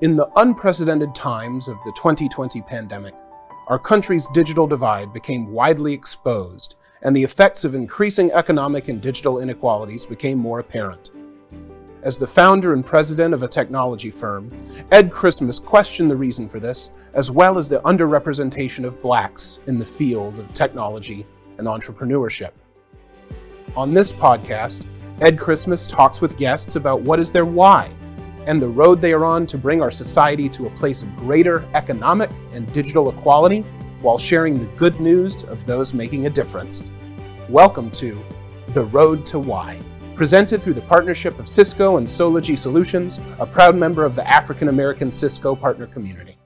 In the unprecedented times of the 2020 pandemic, our country's digital divide became widely exposed, and the effects of increasing economic and digital inequalities became more apparent. As the founder and president of a technology firm, Ed Christmas questioned the reason for this, as well as the underrepresentation of blacks in the field of technology and entrepreneurship. On this podcast, Ed Christmas talks with guests about what is their why and the road they are on to bring our society to a place of greater economic and digital equality while sharing the good news of those making a difference. Welcome to The Road to Why, presented through the partnership of Cisco and Sology Solutions, a proud member of the African American Cisco partner community.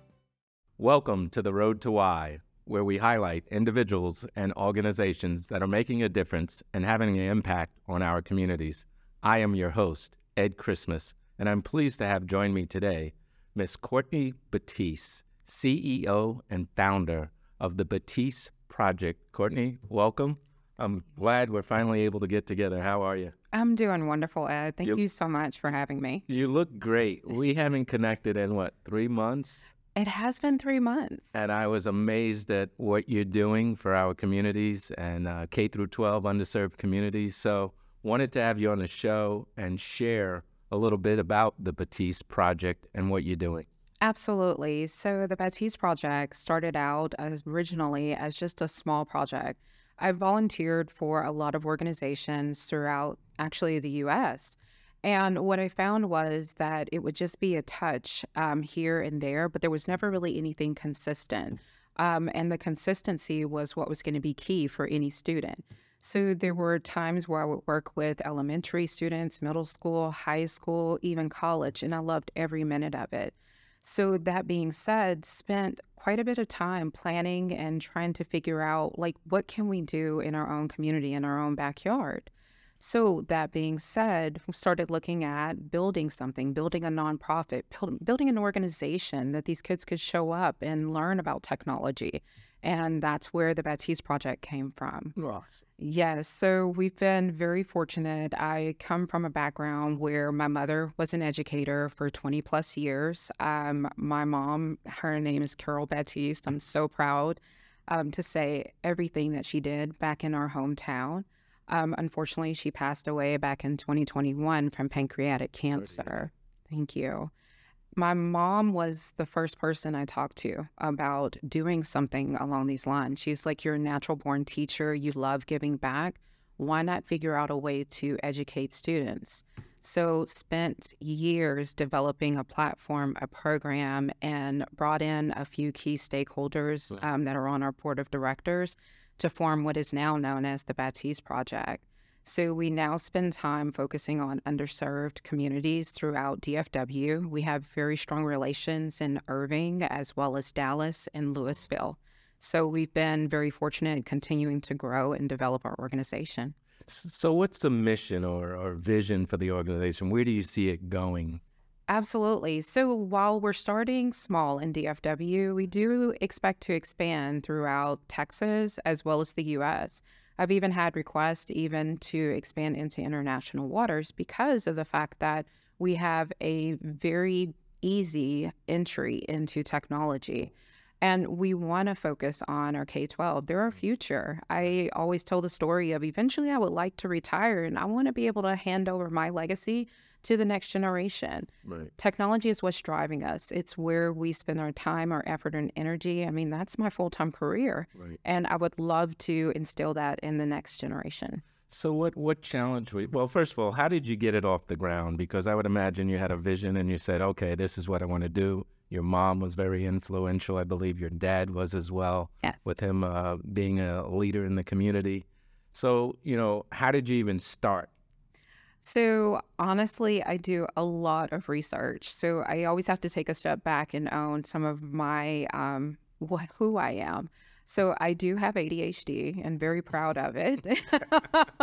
Welcome to The Road to Why, where we highlight individuals and organizations that are making a difference and having an impact on our communities. I am your host, Ed Christmas and I'm pleased to have join me today Miss Courtney Batiste, CEO and founder of the Batiste Project. Courtney, welcome. I'm glad we're finally able to get together. How are you? I'm doing wonderful, Ed. Thank you, you so much for having me. You look great. We haven't connected in what, three months? It has been three months. And I was amazed at what you're doing for our communities and uh, K through 12 underserved communities. So, wanted to have you on the show and share a little bit about the Batiste Project and what you're doing. Absolutely. So, the Batiste Project started out as originally as just a small project. I volunteered for a lot of organizations throughout actually the US. And what I found was that it would just be a touch um, here and there, but there was never really anything consistent. Um, and the consistency was what was going to be key for any student. So there were times where I would work with elementary students, middle school, high school, even college, and I loved every minute of it. So that being said, spent quite a bit of time planning and trying to figure out like what can we do in our own community in our own backyard. So that being said, we started looking at building something, building a nonprofit, building an organization that these kids could show up and learn about technology and that's where the Batiste Project came from. Yes. Yes. So we've been very fortunate. I come from a background where my mother was an educator for 20 plus years. Um, my mom, her name is Carol Batiste. I'm so proud um, to say everything that she did back in our hometown. Um, unfortunately, she passed away back in 2021 from pancreatic cancer. Thank you my mom was the first person I talked to about doing something along these lines. She's like, You're a natural born teacher. You love giving back. Why not figure out a way to educate students? So, spent years developing a platform, a program, and brought in a few key stakeholders um, that are on our board of directors to form what is now known as the Batiste Project. So we now spend time focusing on underserved communities throughout DFW. We have very strong relations in Irving as well as Dallas and Louisville. So we've been very fortunate in continuing to grow and develop our organization. So, what's the mission or, or vision for the organization? Where do you see it going? Absolutely. So while we're starting small in DFW, we do expect to expand throughout Texas as well as the US. I've even had requests even to expand into international waters because of the fact that we have a very easy entry into technology. And we want to focus on our K 12. They're our future. I always tell the story of eventually I would like to retire and I want to be able to hand over my legacy to the next generation. Right. Technology is what's driving us. It's where we spend our time, our effort, and energy. I mean, that's my full time career. Right. And I would love to instill that in the next generation. So what what challenge we well first of all how did you get it off the ground because I would imagine you had a vision and you said okay this is what I want to do your mom was very influential I believe your dad was as well yes. with him uh, being a leader in the community so you know how did you even start so, honestly, I do a lot of research. So, I always have to take a step back and own some of my um, what who I am. So, I do have ADHD and very proud of it.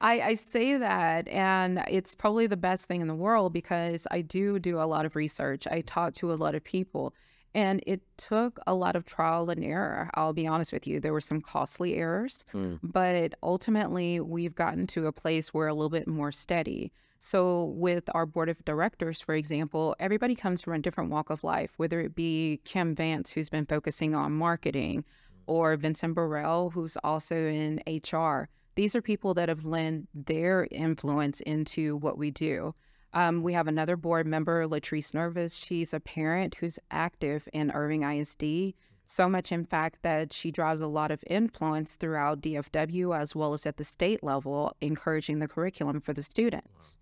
I, I say that, and it's probably the best thing in the world because I do do a lot of research. I talk to a lot of people. And it took a lot of trial and error. I'll be honest with you. There were some costly errors, mm. but ultimately we've gotten to a place where a little bit more steady. So, with our board of directors, for example, everybody comes from a different walk of life, whether it be Kim Vance, who's been focusing on marketing, or Vincent Burrell, who's also in HR. These are people that have lent their influence into what we do. Um, we have another board member, Latrice Nervous. She's a parent who's active in Irving ISD. So much, in fact, that she drives a lot of influence throughout DFW as well as at the state level, encouraging the curriculum for the students.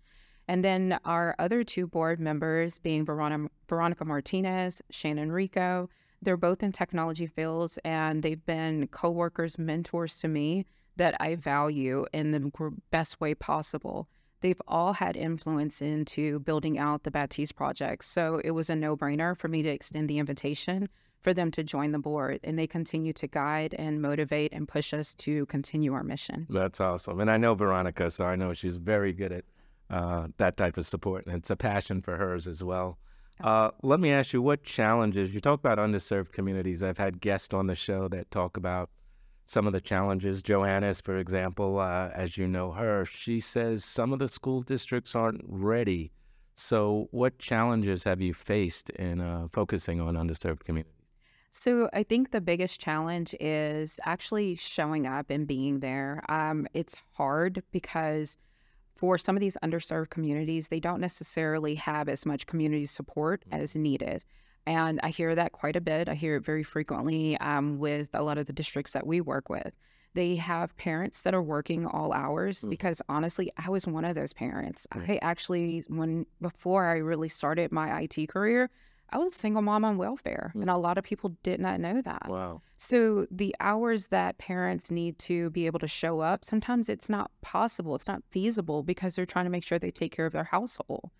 And then our other two board members, being Veronica, Veronica Martinez, Shannon Rico, they're both in technology fields and they've been coworkers, mentors to me that I value in the best way possible. They've all had influence into building out the Batiste project. So it was a no brainer for me to extend the invitation for them to join the board. And they continue to guide and motivate and push us to continue our mission. That's awesome. And I know Veronica, so I know she's very good at uh, that type of support. And it's a passion for hers as well. Uh, let me ask you what challenges you talk about underserved communities. I've had guests on the show that talk about some of the challenges. Johannes, for example, uh, as you know her, she says some of the school districts aren't ready. So, what challenges have you faced in uh, focusing on underserved communities? So, I think the biggest challenge is actually showing up and being there. Um, it's hard because for some of these underserved communities, they don't necessarily have as much community support mm-hmm. as needed. And I hear that quite a bit. I hear it very frequently um, with a lot of the districts that we work with. They have parents that are working all hours mm-hmm. because honestly, I was one of those parents. I actually, when before I really started my IT career, I was a single mom on welfare, mm-hmm. and a lot of people did not know that. Wow. So the hours that parents need to be able to show up, sometimes it's not possible, it's not feasible because they're trying to make sure they take care of their household.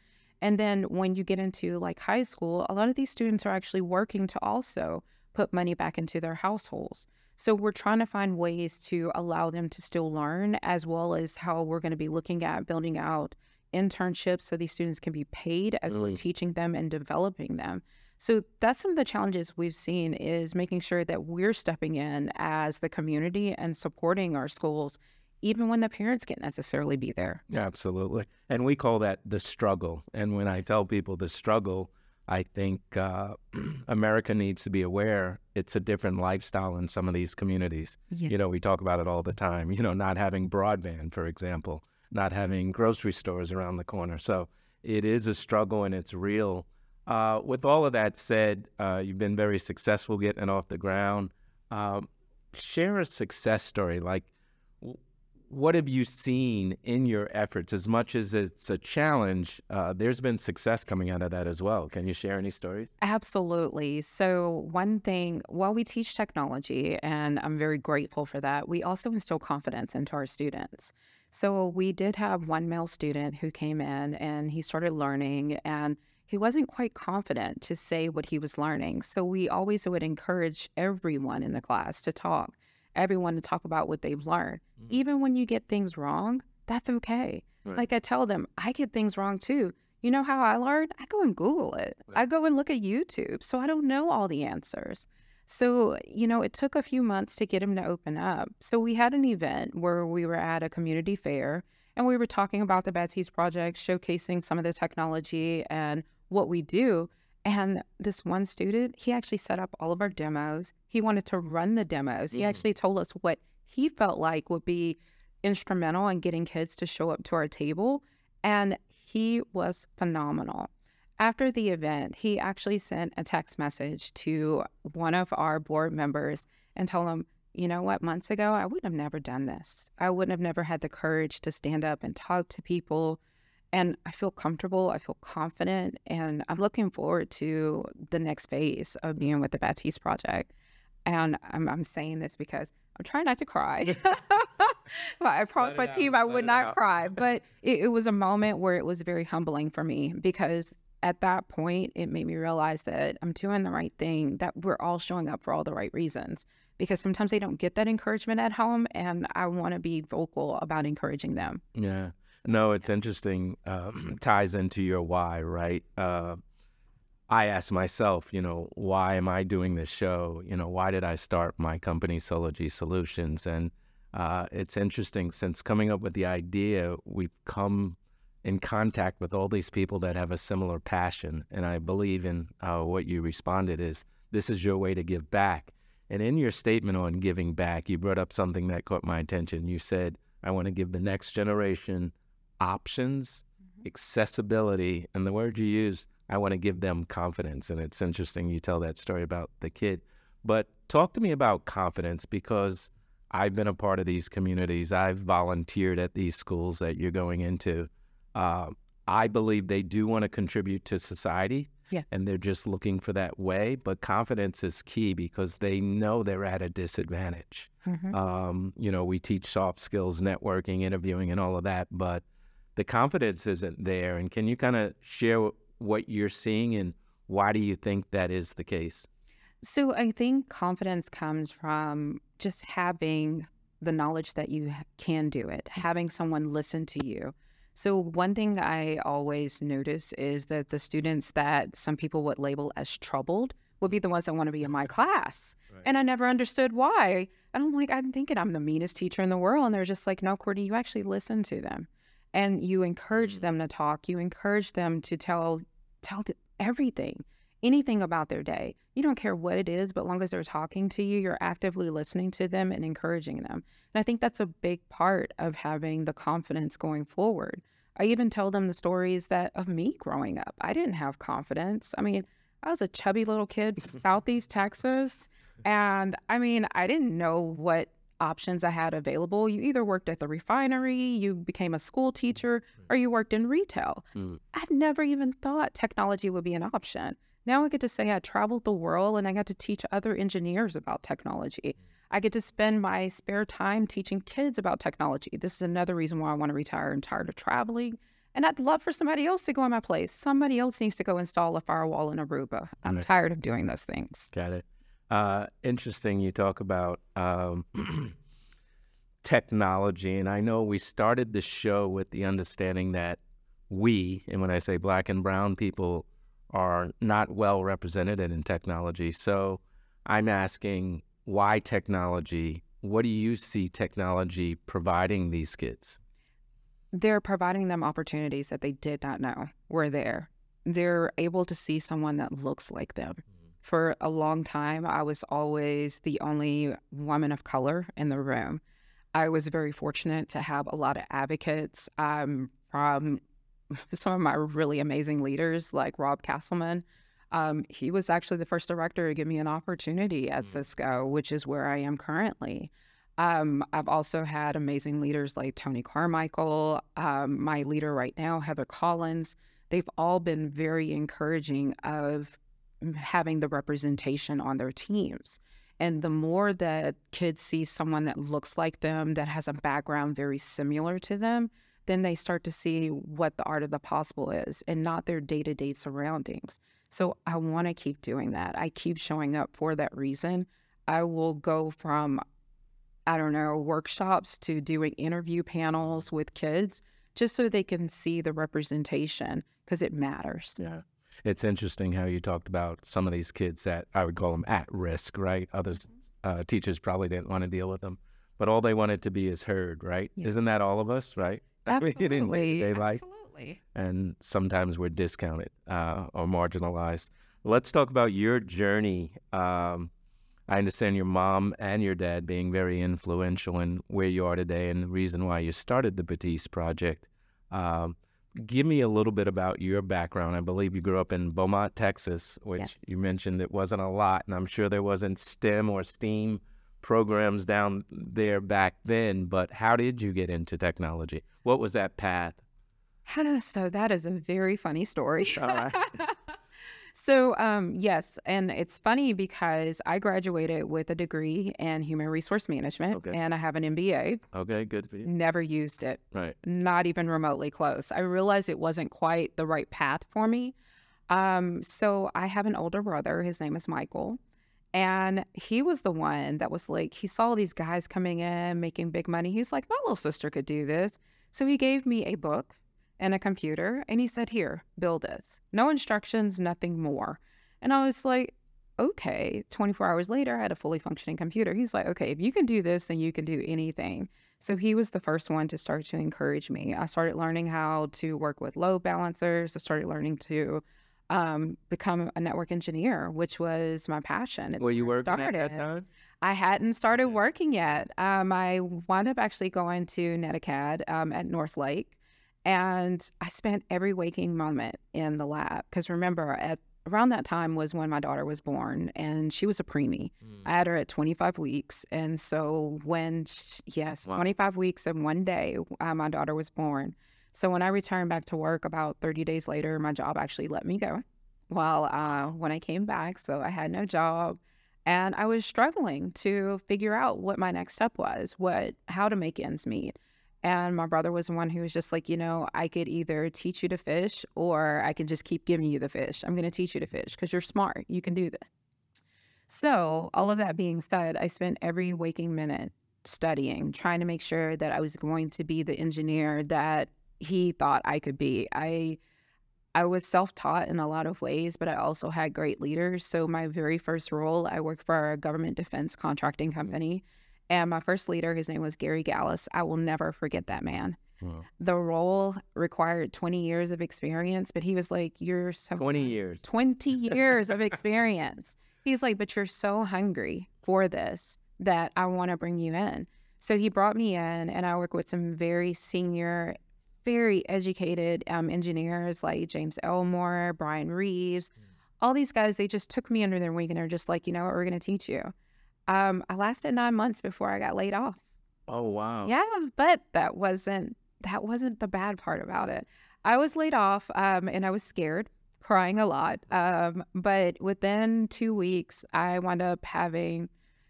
And then when you get into like high school, a lot of these students are actually working to also put money back into their households. So we're trying to find ways to allow them to still learn, as well as how we're going to be looking at building out internships so these students can be paid as we're mm-hmm. teaching them and developing them. So that's some of the challenges we've seen is making sure that we're stepping in as the community and supporting our schools even when the parents can't necessarily be there. Absolutely. And we call that the struggle. And when I tell people the struggle, I think uh, America needs to be aware it's a different lifestyle in some of these communities. Yes. You know, we talk about it all the time, you know, not having broadband, for example, not having grocery stores around the corner. So it is a struggle and it's real. Uh, with all of that said, uh, you've been very successful getting it off the ground. Um, share a success story. Like, what have you seen in your efforts? As much as it's a challenge, uh, there's been success coming out of that as well. Can you share any stories? Absolutely. So, one thing, while we teach technology, and I'm very grateful for that, we also instill confidence into our students. So, we did have one male student who came in and he started learning, and he wasn't quite confident to say what he was learning. So, we always would encourage everyone in the class to talk everyone to talk about what they've learned. Mm-hmm. Even when you get things wrong, that's okay. Right. Like I tell them, I get things wrong too. You know how I learn? I go and Google it. Right. I go and look at YouTube. So I don't know all the answers. So, you know, it took a few months to get him to open up. So we had an event where we were at a community fair and we were talking about the Batiste Project, showcasing some of the technology and what we do. And this one student, he actually set up all of our demos. He wanted to run the demos. Mm-hmm. He actually told us what he felt like would be instrumental in getting kids to show up to our table. And he was phenomenal. After the event, he actually sent a text message to one of our board members and told him, you know what, months ago, I would have never done this. I wouldn't have never had the courage to stand up and talk to people and I feel comfortable. I feel confident, and I'm looking forward to the next phase of being with the Batiste Project. And I'm, I'm saying this because I'm trying not to cry. I promised my team I would not out. cry, but it, it was a moment where it was very humbling for me because at that point, it made me realize that I'm doing the right thing, that we're all showing up for all the right reasons. Because sometimes they don't get that encouragement at home, and I want to be vocal about encouraging them. Yeah. No, it's interesting. Uh, ties into your why, right? Uh, I ask myself, you know, why am I doing this show? You know, why did I start my company, Sology Solutions? And uh, it's interesting since coming up with the idea, we've come in contact with all these people that have a similar passion. And I believe in uh, what you responded is this is your way to give back. And in your statement on giving back, you brought up something that caught my attention. You said, I want to give the next generation options, mm-hmm. accessibility, and the word you used, I want to give them confidence. And it's interesting you tell that story about the kid. But talk to me about confidence because I've been a part of these communities. I've volunteered at these schools that you're going into. Uh, I believe they do want to contribute to society. Yeah. And they're just looking for that way. But confidence is key because they know they're at a disadvantage. Mm-hmm. Um, you know, we teach soft skills, networking, interviewing, and all of that, but the confidence isn't there. And can you kind of share what you're seeing and why do you think that is the case? So I think confidence comes from just having the knowledge that you can do it, having someone listen to you. So, one thing I always notice is that the students that some people would label as troubled would be the ones that want to be in my class. Right. And I never understood why. And I'm like, I'm thinking I'm the meanest teacher in the world. And they're just like, no, Courtney, you actually listen to them and you encourage mm-hmm. them to talk. You encourage them to tell tell everything, anything about their day. You don't care what it is, but long as they're talking to you, you're actively listening to them and encouraging them. And I think that's a big part of having the confidence going forward. I even tell them the stories that of me growing up. I didn't have confidence. I mean, I was a chubby little kid from Southeast Texas. And I mean, I didn't know what options I had available. You either worked at the refinery, you became a school teacher, or you worked in retail. Mm. I'd never even thought technology would be an option. Now I get to say I traveled the world and I got to teach other engineers about technology. I get to spend my spare time teaching kids about technology. This is another reason why I want to retire. I'm tired of traveling. And I'd love for somebody else to go in my place. Somebody else needs to go install a firewall in Aruba. I'm tired of doing those things. Got it. Uh, interesting. You talk about um, technology, and I know we started the show with the understanding that we, and when I say black and brown people, are not well represented in technology. So I'm asking why technology? What do you see technology providing these kids? They're providing them opportunities that they did not know were there. They're able to see someone that looks like them for a long time, I was always the only woman of color in the room. I was very fortunate to have a lot of advocates um, from some of my really amazing leaders, like Rob Castleman. Um, he was actually the first director to give me an opportunity at mm. Cisco, which is where I am currently. Um, I've also had amazing leaders like Tony Carmichael, um, my leader right now, Heather Collins. They've all been very encouraging of having the representation on their teams. And the more that kids see someone that looks like them, that has a background very similar to them, then they start to see what the art of the possible is and not their day to day surroundings. So I want to keep doing that. I keep showing up for that reason. I will go from, I don't know, workshops to doing interview panels with kids just so they can see the representation because it matters. Yeah. It's interesting how you talked about some of these kids that I would call them at risk, right? Others, mm-hmm. uh, teachers probably didn't want to deal with them, but all they wanted to be is heard, right? Yes. Isn't that all of us, right? Absolutely. they like, Absolutely. And sometimes we're discounted uh, or marginalized. Let's talk about your journey. Um, I understand your mom and your dad being very influential in where you are today and the reason why you started the Batiste Project. Um, give me a little bit about your background. I believe you grew up in Beaumont, Texas, which yes. you mentioned it wasn't a lot, and I'm sure there wasn't STEM or STEAM programs down there back then. But how did you get into technology? What was that path? So that is a very funny story. So, um, yes, and it's funny because I graduated with a degree in human resource management okay. and I have an MBA. Okay, good for you. Never used it. Right. Not even remotely close. I realized it wasn't quite the right path for me. Um, so I have an older brother. His name is Michael. And he was the one that was like, he saw these guys coming in making big money. He was like, my little sister could do this. So he gave me a book and a computer. And he said, Here, build this. No instructions, nothing more. And I was like, okay. 24 hours later, I had a fully functioning computer. He's like, okay, if you can do this, then you can do anything. So he was the first one to start to encourage me. I started learning how to work with load balancers. I started learning to um, become a network engineer, which was my passion. It's Were you working at that time? I hadn't started working yet. Um, I wound up actually going to Netacad um, at North Lake, and I spent every waking moment in the lab. Because remember, at around that time was when my daughter was born, and she was a preemie. Mm. I had her at 25 weeks, and so when sh yes, Wow. 25 weeks and one day, uh, my daughter was born. So when I returned back to work about 30 days later, my job actually let me go. Well, uh, when I came back, so I had no job and I was struggling to figure out what my next step was, what how to make ends meet. And my brother was the one who was just like, you know, I could either teach you to fish or I can just keep giving you the fish. I'm going to teach you to fish because you're smart. You can do this. So, all of that being said, I spent every waking minute studying, trying to make sure that I was going to be the engineer that he thought I could be. I I was self-taught in a lot of ways, but I also had great leaders. So my very first role, I worked for a government defense contracting company, and my first leader, his name was Gary Gallus. I will never forget that man. Wow. The role required 20 years of experience, but he was like, "You're so 20 years. 20 years of experience. He's like, but you're so hungry for this that I want to bring you in. So he brought me in, and I work with some very senior, very educated um, engineers like James Elmore, Brian Reeves. All these guys, they just took me under their wing and they're just like, you know what, we're going to teach you. Um, I lasted nine months before I got laid off. Oh, wow. Yeah, but that wasn't that wasn't the bad part about it. I was laid off, um, and I was scared, crying a lot. Um, but within two weeks, I wound up having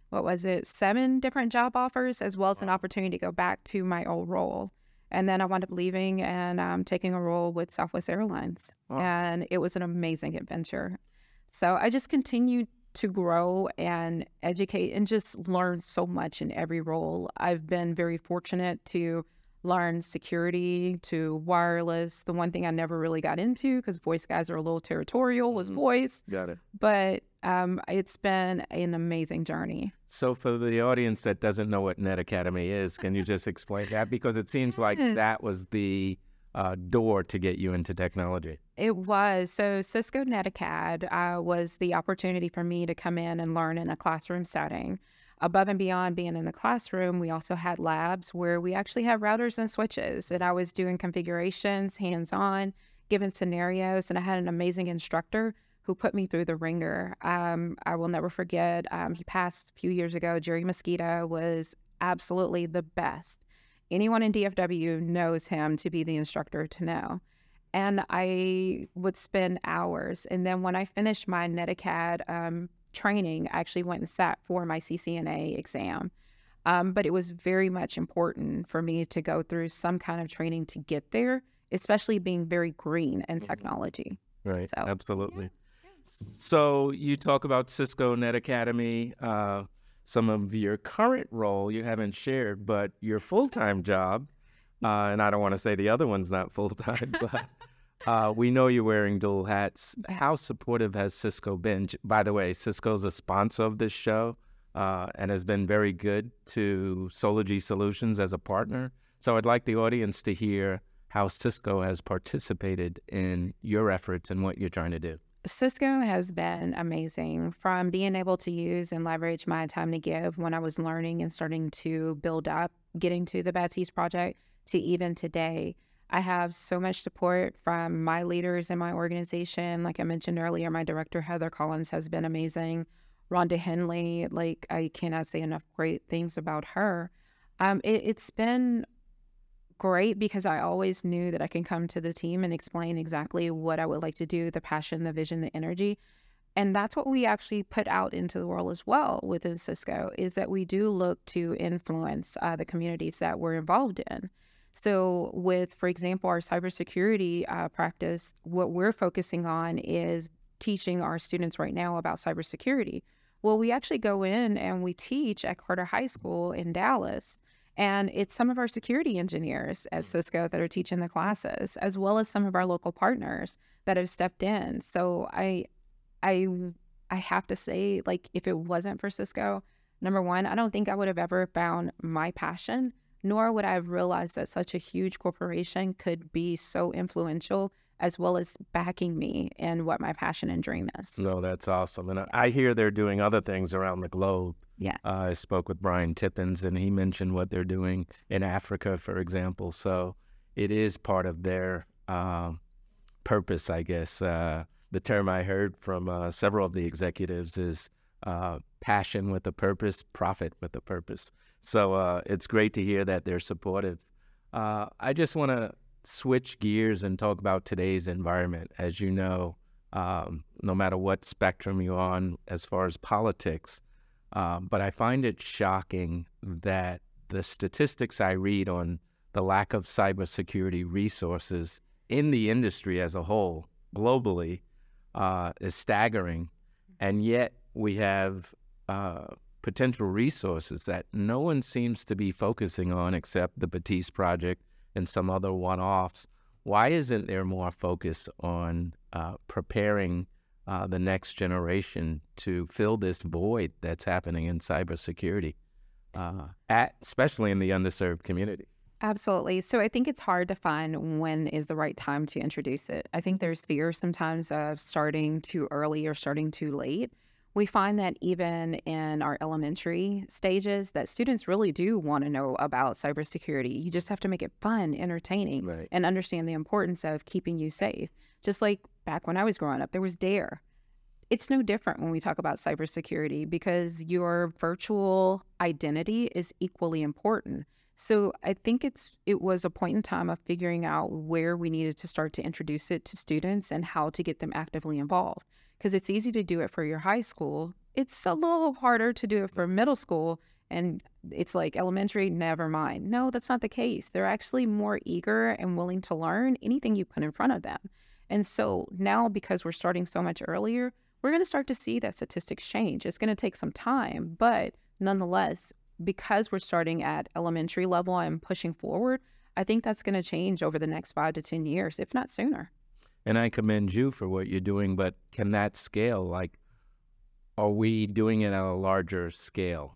what was it, seven different job offers, as well as an opportunity to go back to my old role. And then I wound up leaving and um, taking a role with Southwest Airlines, Wow. and it was an amazing adventure. So I just continued to grow and educate and just learn so much in every role. I've been very fortunate to learn security to wireless. The one thing I never really got into because voice guys are a little territorial was Mhm. voice, Got it. but um, it's been an amazing journey. So, for the audience that doesn't know what Net Academy is, can you just explain that? Because it seems like that was the uh, door to get you into technology. It was. So Cisco Netacad uh, was the opportunity for me to come in and learn in a classroom setting. Above and beyond being in the classroom, we also had labs where we actually had routers and switches. And I was doing configurations hands on, given scenarios. And I had an amazing instructor who put me through the ringer. Um, I will never forget, um, he passed a few years ago. Jerry Mosquito was absolutely the best. Anyone in DFW knows him to be the instructor to know and I would spend hours. And then when I finished my Netacad um, training, I actually went and sat for my CCNA exam. Um, but it was very much important for me to go through some kind of training to get there, especially being very green in Mhm. technology. Right. So, Absolutely. So, you talk about Cisco Net Academy, uh, some of your current role you haven't shared, but your full time job, uh, and I don't want to say the other one's not full time, but uh, we know you're wearing dual hats. How supportive has Cisco been? By the way, Cisco's a sponsor of this show uh, and has been very good to Sology Solutions as a partner. So I'd like the audience to hear how Cisco has participated in your efforts and what you're trying to do. Cisco has been amazing from being able to use and leverage my time to give when I was learning and starting to build up, getting to the Batiste project to even today. I have so much support from my leaders in my organization. Like I mentioned earlier, my director, Heather Collins, has been amazing. Rhonda Henley, like I cannot say enough great things about her. Um, it, it's been great because I always knew that I can come to the team and explain exactly what I would like to do, the passion, the vision, the energy. And that's what we actually put out into the world as well within Cisco is that we do look to influence uh, the communities that we're involved in. So, with, for example, our cybersecurity uh, practice, what we're focusing on is teaching our students right now about cybersecurity. Well, we actually go in and we teach at Carter High School in Dallas. And it's some of our security engineers at mm. Cisco that are teaching the classes, as well as some of our local partners that have stepped in. So I, I I have to say, like, if it wasn't for Cisco, number one, I don't think I would have ever found my passion, nor would I have realized that such a huge corporation could be so influential as well as backing me in what my passion and dream is. No, that's awesome. And I hear they're doing other things around the globe. Yes. Uh, I spoke with Brian Tippins and he mentioned what they're doing in Africa, for example. So it is part of their um, purpose, I guess. Uh, the term I heard from uh, several of the executives is uh, passion with a purpose, profit with a purpose. So uh, it's great to hear that they're supportive. Uh, I just want to switch gears and talk about today's environment. As you know, um, no matter what spectrum you're on as far as politics, um, but I find it shocking that the statistics I read on the lack of cybersecurity resources in the industry as a whole, globally, uh, is staggering. And yet we have uh, potential resources that no one seems to be focusing on except the Batiste Project and some other one offs. Why isn't there more focus on uh, preparing uh, the next generation to fill this void that's happening in cybersecurity, uh, at, especially in the underserved community? Absolutely. So I think it's hard to find when is the right time to introduce it. I think there's fear sometimes of starting too early or starting too late. We find that even in our elementary stages that students really do want to know about cybersecurity. You just have to make it fun, entertaining, Right. and understand the importance of keeping you safe. Just like back when I was growing up, there was DARE. It's no different when we talk about cybersecurity because your virtual identity is equally important. So I think it's it was a point in time of figuring out where we needed to start to introduce it to students and how to get them actively involved. Because it's easy to do it for your high school. It's a little harder to do it for middle school and it's like elementary, never mind. No, that's not the case. They're actually more eager and willing to learn anything you put in front of them. And so now, because we're starting so much earlier, we're going to start to see that statistics change. It's going to take some time, but nonetheless, because we're starting at elementary level and pushing forward, I think that's going to change over the next five to 10 years, if not sooner. And I commend you for what you're doing, but can that scale? Like, are we doing it at a larger scale?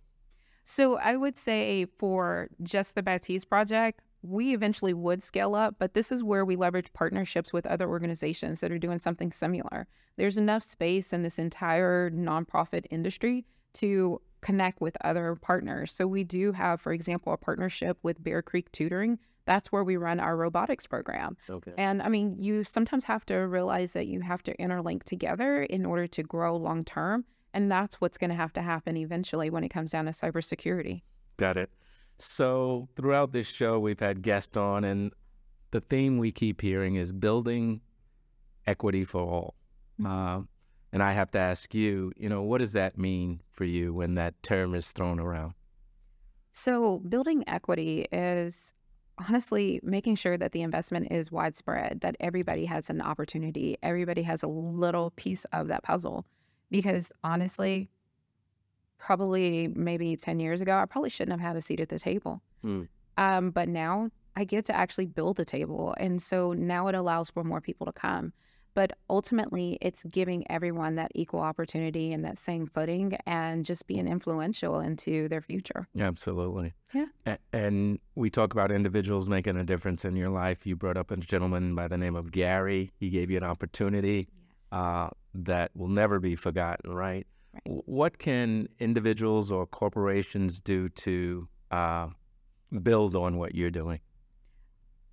So I would say for just the Batiste project, we eventually would scale up, but this is where we leverage partnerships with other organizations that are doing something similar. There's enough space in this entire nonprofit industry to connect with other partners. So we do have, for example, a partnership with Bear Creek Tutoring. That's where we run our robotics program. Okay. And I mean, you sometimes have to realize that you have to interlink together in order to grow long term. And that's what's going to have to happen eventually when it comes down to cybersecurity. Got it. So throughout this show, we've had guests on, and the theme we keep hearing is building equity for all. Um, and I have to ask you, you know, what does that mean for you when that term is thrown around? So, building equity is honestly making sure that the investment is widespread, that everybody has an opportunity, everybody has a little piece of that puzzle. Because honestly, probably maybe 10 years ago, I probably shouldn't have had a seat at the table. Hmm. Um, but now I get to actually build the table. And so now it allows for more people to come. But ultimately, it's giving everyone that equal opportunity and that same footing and just being influential into their future. Absolutely. Yeah. A- and we talk about individuals making a difference in your life. You brought up a gentleman by the name of Gary. He gave you an opportunity uh, that will never be forgotten, right? Right. What can individuals or corporations do to uh, build on what you're doing?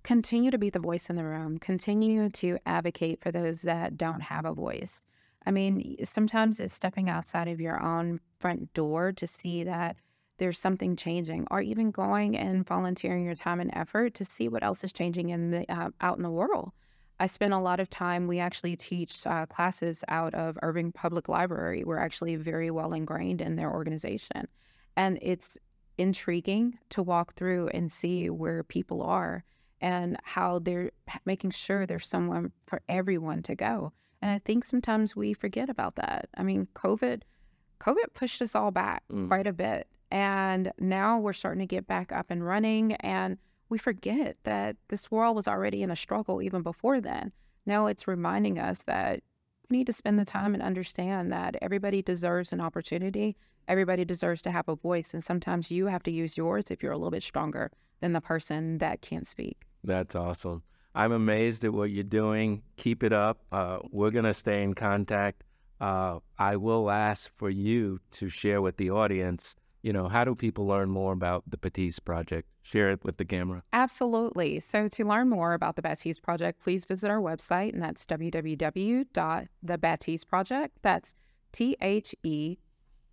continue to be the voice in the room, continue to advocate for those that don't have a voice. I mean, sometimes it's stepping outside of your own front door to see that there's something changing, or even going and volunteering your time and effort to see what else is changing in the uh, out in the world. I spend a lot of time. We actually teach uh, classes out of Irving Public Library. We're actually very well ingrained in their organization, and it's intriguing to walk through and see where people are and how they're making sure there's someone for everyone to go. And I think sometimes we forget about that. I mean, COVID, COVID pushed us all back Mm. quite a bit, and now we're starting to get back up and running. And we forget that this world was already in a struggle even before then. Now it's reminding us that we need to spend the time and understand that everybody deserves an opportunity. Everybody deserves to have a voice. And sometimes you have to use yours if you're a little bit stronger than the person that can't speak. That's awesome. I'm amazed at what you're doing. Keep it up. Uh, we're going to stay in contact. Uh, I will ask for you to share with the audience, you know, how do people learn more about the Batiste Project? Share it with the camera. Absolutely. So, to learn more about the Batiste Project, please visit our website, and that's www.thebatiste Project. That's T H E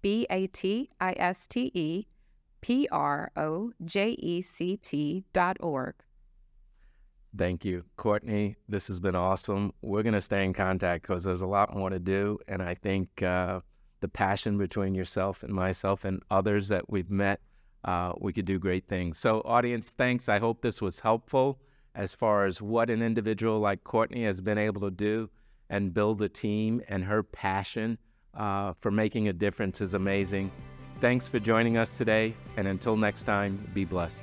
B A T I S T E P R O J E C T dot org. Thank you, Courtney. This has been awesome. We're going to stay in contact because there's a lot more to do. And I think uh, the passion between yourself and myself and others that we've met, uh, we could do great things. So, audience, thanks. I hope this was helpful as far as what an individual like Courtney has been able to do and build a team and her passion uh, for making a difference is amazing. Thanks for joining us today. And until next time, be blessed.